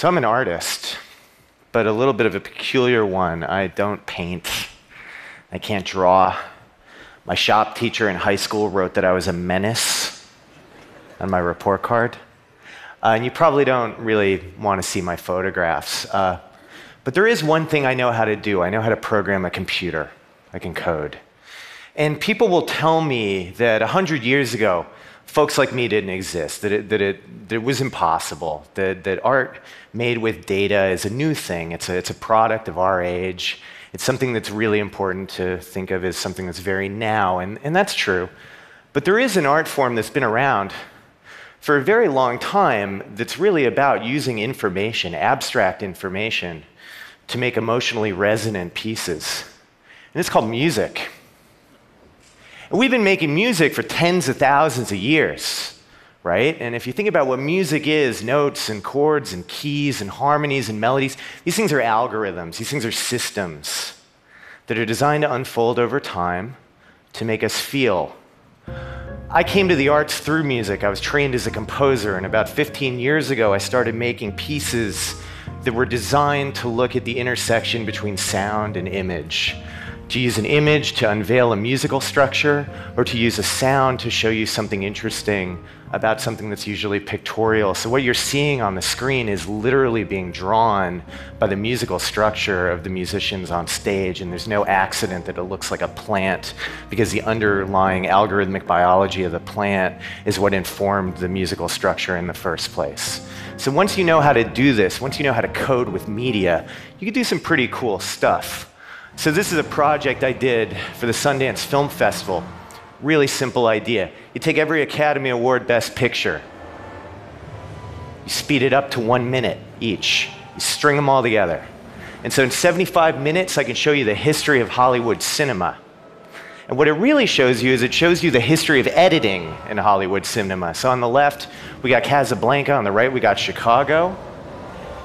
So I'm an artist, but a little bit of a peculiar one. I don't paint, I can't draw. My shop teacher in high school wrote that I was a menace on my report card. Uh, and you probably don't really want to see my photographs. Uh, but there is one thing I know how to do I know how to program a computer, I can code. And people will tell me that 100 years ago, folks like me didn't exist, that it, that it, that it was impossible, that, that art made with data is a new thing, it's a, it's a product of our age. It's something that's really important to think of as something that's very now, and, and that's true. But there is an art form that's been around for a very long time that's really about using information, abstract information, to make emotionally resonant pieces. And it's called music. We've been making music for tens of thousands of years, right? And if you think about what music is notes and chords and keys and harmonies and melodies these things are algorithms, these things are systems that are designed to unfold over time to make us feel. I came to the arts through music. I was trained as a composer, and about 15 years ago, I started making pieces that were designed to look at the intersection between sound and image to use an image to unveil a musical structure, or to use a sound to show you something interesting about something that's usually pictorial. So, what you're seeing on the screen is literally being drawn by the musical structure of the musicians on stage, and there's no accident that it looks like a plant, because the underlying algorithmic biology of the plant is what informed the musical structure in the first place. So, once you know how to do this, once you know how to code with media, you can do some pretty cool stuff. So, this is a project I did for the Sundance Film Festival. Really simple idea. You take every Academy Award Best Picture, you speed it up to one minute each, you string them all together. And so, in 75 minutes, I can show you the history of Hollywood cinema. And what it really shows you is it shows you the history of editing in Hollywood cinema. So, on the left, we got Casablanca, on the right, we got Chicago.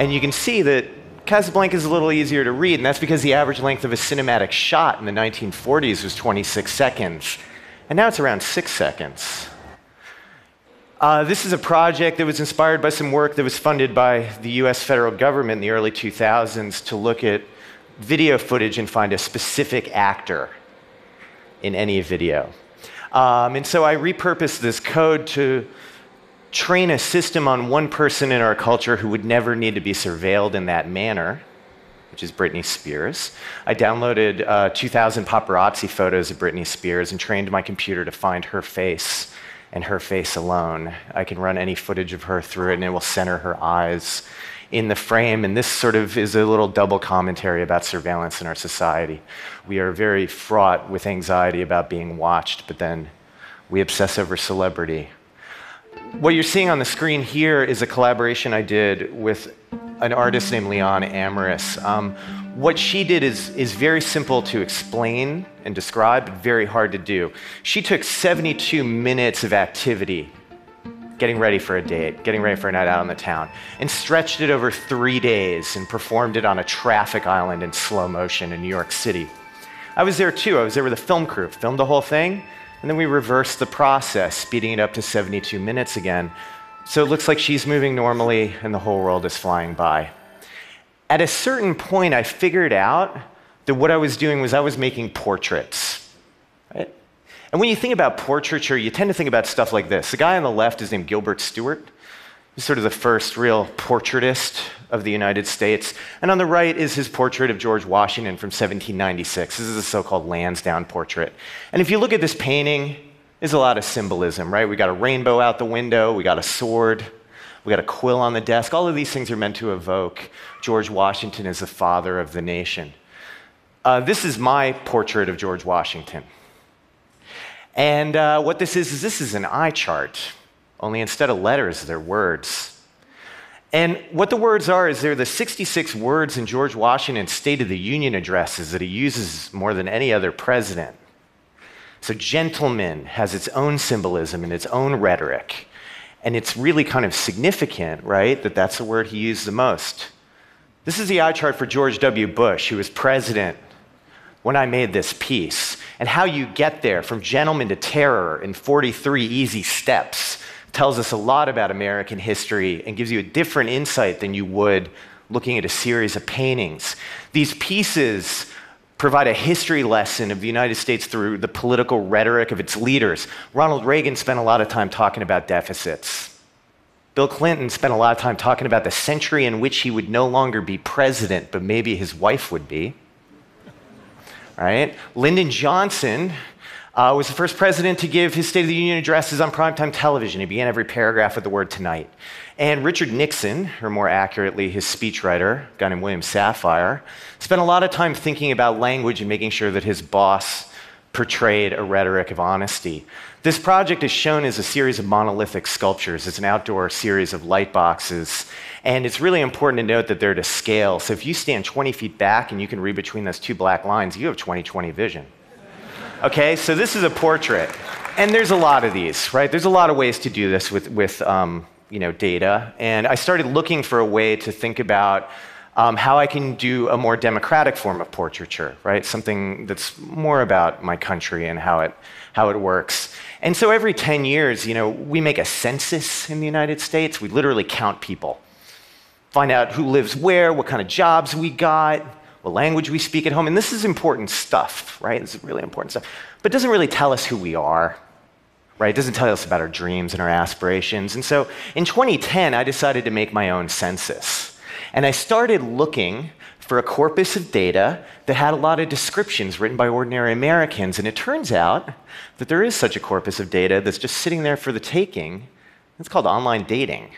And you can see that Casablanca is a little easier to read, and that's because the average length of a cinematic shot in the 1940s was 26 seconds, and now it's around six seconds. Uh, this is a project that was inspired by some work that was funded by the US federal government in the early 2000s to look at video footage and find a specific actor in any video. Um, and so I repurposed this code to train a system on one person in our culture who would never need to be surveilled in that manner, which is Britney Spears. I downloaded uh, 2,000 paparazzi photos of Britney Spears and trained my computer to find her face and her face alone. I can run any footage of her through it and it will center her eyes in the frame. And this sort of is a little double commentary about surveillance in our society. We are very fraught with anxiety about being watched, but then we obsess over celebrity what you're seeing on the screen here is a collaboration I did with an artist named Lián Amaris. Um, what she did is, is very simple to explain and describe, but very hard to do. She took 72 minutes of activity, getting ready for a date, getting ready for a night out on the town, and stretched it over three days and performed it on a traffic island in slow motion in New York City. I was there too. I was there with a film crew, filmed the whole thing, and then we reverse the process, speeding it up to 72 minutes again. So it looks like she's moving normally and the whole world is flying by. At a certain point, I figured out that what I was doing was I was making portraits. Right? And when you think about portraiture, you tend to think about stuff like this. The guy on the left is named Gilbert Stuart. He's sort of the first real portraitist of the United States. And on the right is his portrait of George Washington from 1796. This is a so called Lansdowne portrait. And if you look at this painting, there's a lot of symbolism, right? We got a rainbow out the window, we got a sword, we got a quill on the desk. All of these things are meant to evoke George Washington as the father of the nation. Uh, this is my portrait of George Washington. And uh, what this is, is this is an eye chart, only instead of letters, they're words. And what the words are is they're the 66 words in George Washington's State of the Union addresses that he uses more than any other president. So, gentleman has its own symbolism and its own rhetoric. And it's really kind of significant, right, that that's the word he used the most. This is the eye chart for George W. Bush, who was president when I made this piece, and how you get there from gentleman to terror in 43 easy steps tells us a lot about American history and gives you a different insight than you would looking at a series of paintings. These pieces provide a history lesson of the United States through the political rhetoric of its leaders. Ronald Reagan spent a lot of time talking about deficits. Bill Clinton spent a lot of time talking about the century in which he would no longer be president, but maybe his wife would be. Right? Lyndon Johnson uh, was the first president to give his State of the Union addresses on primetime television. He began every paragraph with the word tonight. And Richard Nixon, or more accurately, his speechwriter, a guy named William Safire, spent a lot of time thinking about language and making sure that his boss portrayed a rhetoric of honesty. This project is shown as a series of monolithic sculptures. It's an outdoor series of light boxes. And it's really important to note that they're to scale. So if you stand 20 feet back and you can read between those two black lines, you have 20 20 vision. Okay, so this is a portrait. And there's a lot of these, right? There's a lot of ways to do this with, with um, you know, data. And I started looking for a way to think about um, how I can do a more democratic form of portraiture, right? Something that's more about my country and how it, how it works. And so every 10 years, you know, we make a census in the United States. We literally count people, find out who lives where, what kind of jobs we got, what language we speak at home. And this is important stuff, right? This is really important stuff. But it doesn't really tell us who we are, right? It doesn't tell us about our dreams and our aspirations. And so in 2010, I decided to make my own census. And I started looking for a corpus of data that had a lot of descriptions written by ordinary Americans. And it turns out that there is such a corpus of data that's just sitting there for the taking. It's called online dating.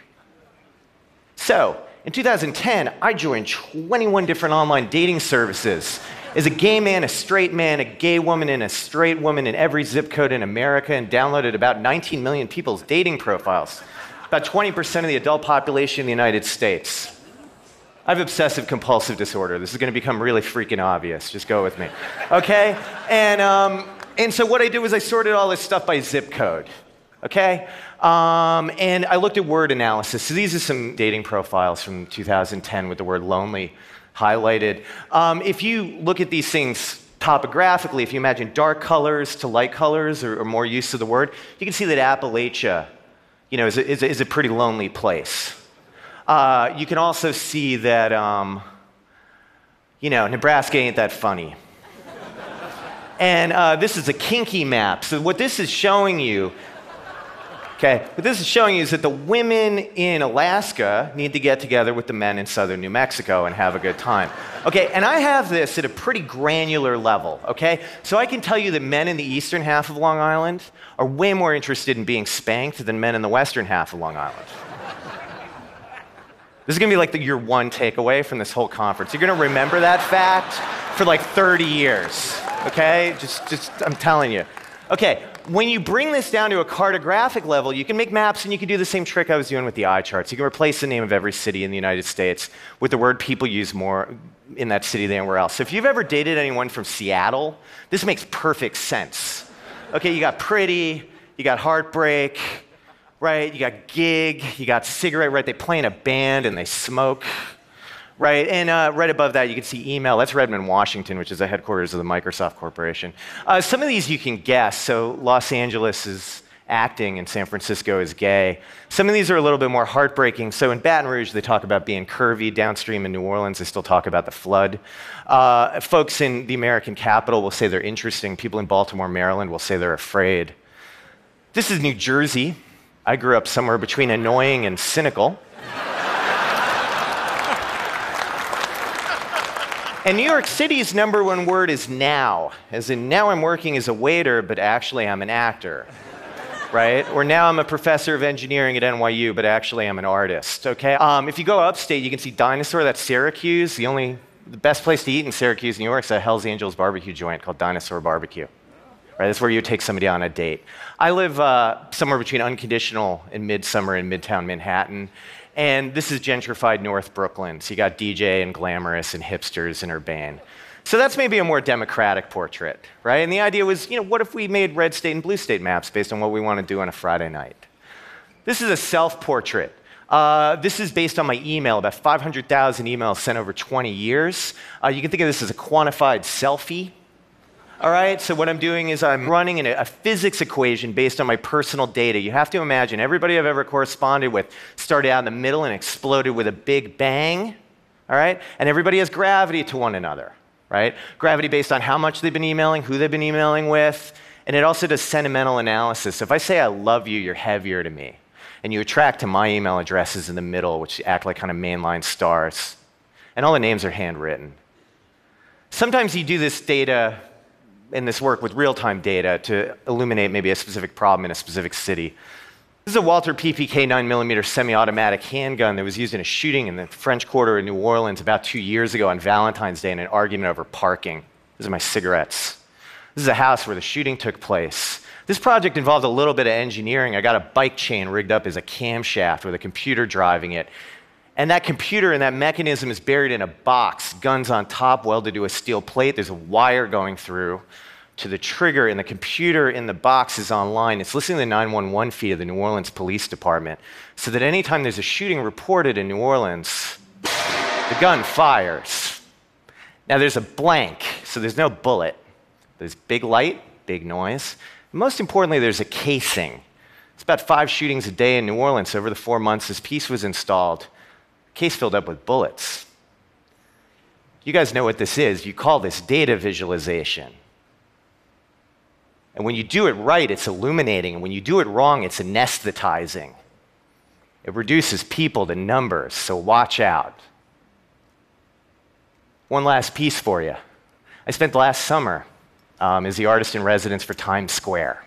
So, in 2010, I joined 21 different online dating services. As a gay man, a straight man, a gay woman, and a straight woman in every zip code in America, and downloaded about 19 million people's dating profiles, about 20% of the adult population in the United States. I have obsessive compulsive disorder. This is going to become really freaking obvious. Just go with me. Okay? And, um, and so what I did was I sorted all this stuff by zip code. Okay? Um, and I looked at word analysis. So these are some dating profiles from 2010 with the word lonely highlighted. Um, if you look at these things topographically, if you imagine dark colors to light colors or, or more use of the word, you can see that Appalachia you know, is, a, is a, is a pretty lonely place. Uh, you can also see that, um, you know, Nebraska ain't that funny. and uh, this is a kinky map. So, what this is showing you Okay, what this is showing you is that the women in Alaska need to get together with the men in southern New Mexico and have a good time. Okay, and I have this at a pretty granular level, okay? So I can tell you that men in the eastern half of Long Island are way more interested in being spanked than men in the western half of Long Island. This is gonna be like the, your one takeaway from this whole conference. You're gonna remember that fact for like 30 years, okay? Just, just, I'm telling you. Okay, when you bring this down to a cartographic level, you can make maps and you can do the same trick I was doing with the eye charts. You can replace the name of every city in the United States with the word people use more in that city than anywhere else. So if you've ever dated anyone from Seattle, this makes perfect sense. Okay, you got pretty, you got heartbreak, right? You got gig, you got cigarette, right? They play in a band and they smoke right? And uh, right above that, you can see email. That's Redmond, Washington, which is the headquarters of the Microsoft Corporation. Uh, some of these you can guess. So Los Angeles is acting and San Francisco is gay. Some of these are a little bit more heartbreaking. So in Baton Rouge, they talk about being curvy. Downstream in New Orleans, they still talk about the flood. Uh, folks in the American capital will say they're interesting. People in Baltimore, Maryland will say they're afraid. This is New Jersey. I grew up somewhere between annoying and cynical. And New York City's number one word is now, as in now I'm working as a waiter, but actually I'm an actor, right? Or now I'm a professor of engineering at NYU, but actually I'm an artist, okay? Um, if you go upstate, you can see Dinosaur, that's Syracuse. The only, the best place to eat in Syracuse, New York is a Hell's Angels barbecue joint called Dinosaur Barbecue. Right, that's where you take somebody on a date. I live uh, somewhere between Unconditional and Midsummer in Midtown Manhattan, and this is gentrified North Brooklyn. So you got DJ and glamorous and hipsters and urbane. So that's maybe a more democratic portrait, right? And the idea was, you know, what if we made red state and blue state maps based on what we want to do on a Friday night? This is a self portrait. Uh, this is based on my email, about 500,000 emails sent over 20 years. Uh, you can think of this as a quantified selfie. All right, so what I'm doing is I'm running a, a physics equation based on my personal data. You have to imagine everybody I've ever corresponded with started out in the middle and exploded with a big bang. All right, and everybody has gravity to one another, right? Gravity based on how much they've been emailing, who they've been emailing with, and it also does sentimental analysis. So if I say I love you, you're heavier to me. And you attract to my email addresses in the middle, which act like kind of mainline stars. And all the names are handwritten. Sometimes you do this data in this work with real time data to illuminate maybe a specific problem in a specific city. This is a Walther PPK 9mm semi automatic handgun that was used in a shooting in the French Quarter in New Orleans about two years ago on Valentine's Day in an argument over parking. These are my cigarettes. This is a house where the shooting took place. This project involved a little bit of engineering. I got a bike chain rigged up as a camshaft with a computer driving it. And that computer and that mechanism is buried in a box, guns on top, welded to a steel plate. There's a wire going through to the trigger, and the computer in the box is online. It's listening to the 911 feed of the New Orleans Police Department so that anytime there's a shooting reported in New Orleans, the gun fires. Now there's a blank, so there's no bullet. There's big light, big noise. most importantly, there's a casing. It's about five shootings a day in New Orleans over the four months this piece was installed. Case filled up with bullets. You guys know what this is. You call this data visualization. And when you do it right, it's illuminating. And when you do it wrong, it's anesthetizing. It reduces people to numbers, so watch out. One last piece for you. I spent last summer um, is the artist in residence for Times Square.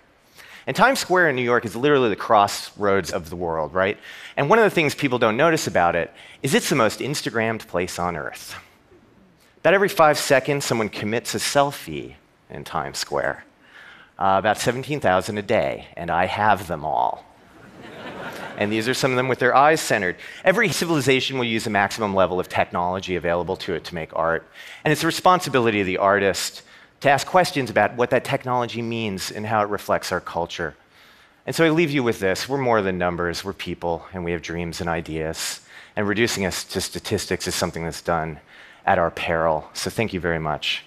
And Times Square in New York is literally the crossroads of the world, right? And one of the things people don't notice about it is it's the most Instagrammed place on earth. About every five seconds, someone commits a selfie in Times Square. Uh, about 17,000 a day, and I have them all. and these are some of them with their eyes centered. Every civilization will use a maximum level of technology available to it to make art. And it's the responsibility of the artist to ask questions about what that technology means and how it reflects our culture. And so I leave you with this we're more than numbers, we're people, and we have dreams and ideas. And reducing us to statistics is something that's done at our peril. So thank you very much.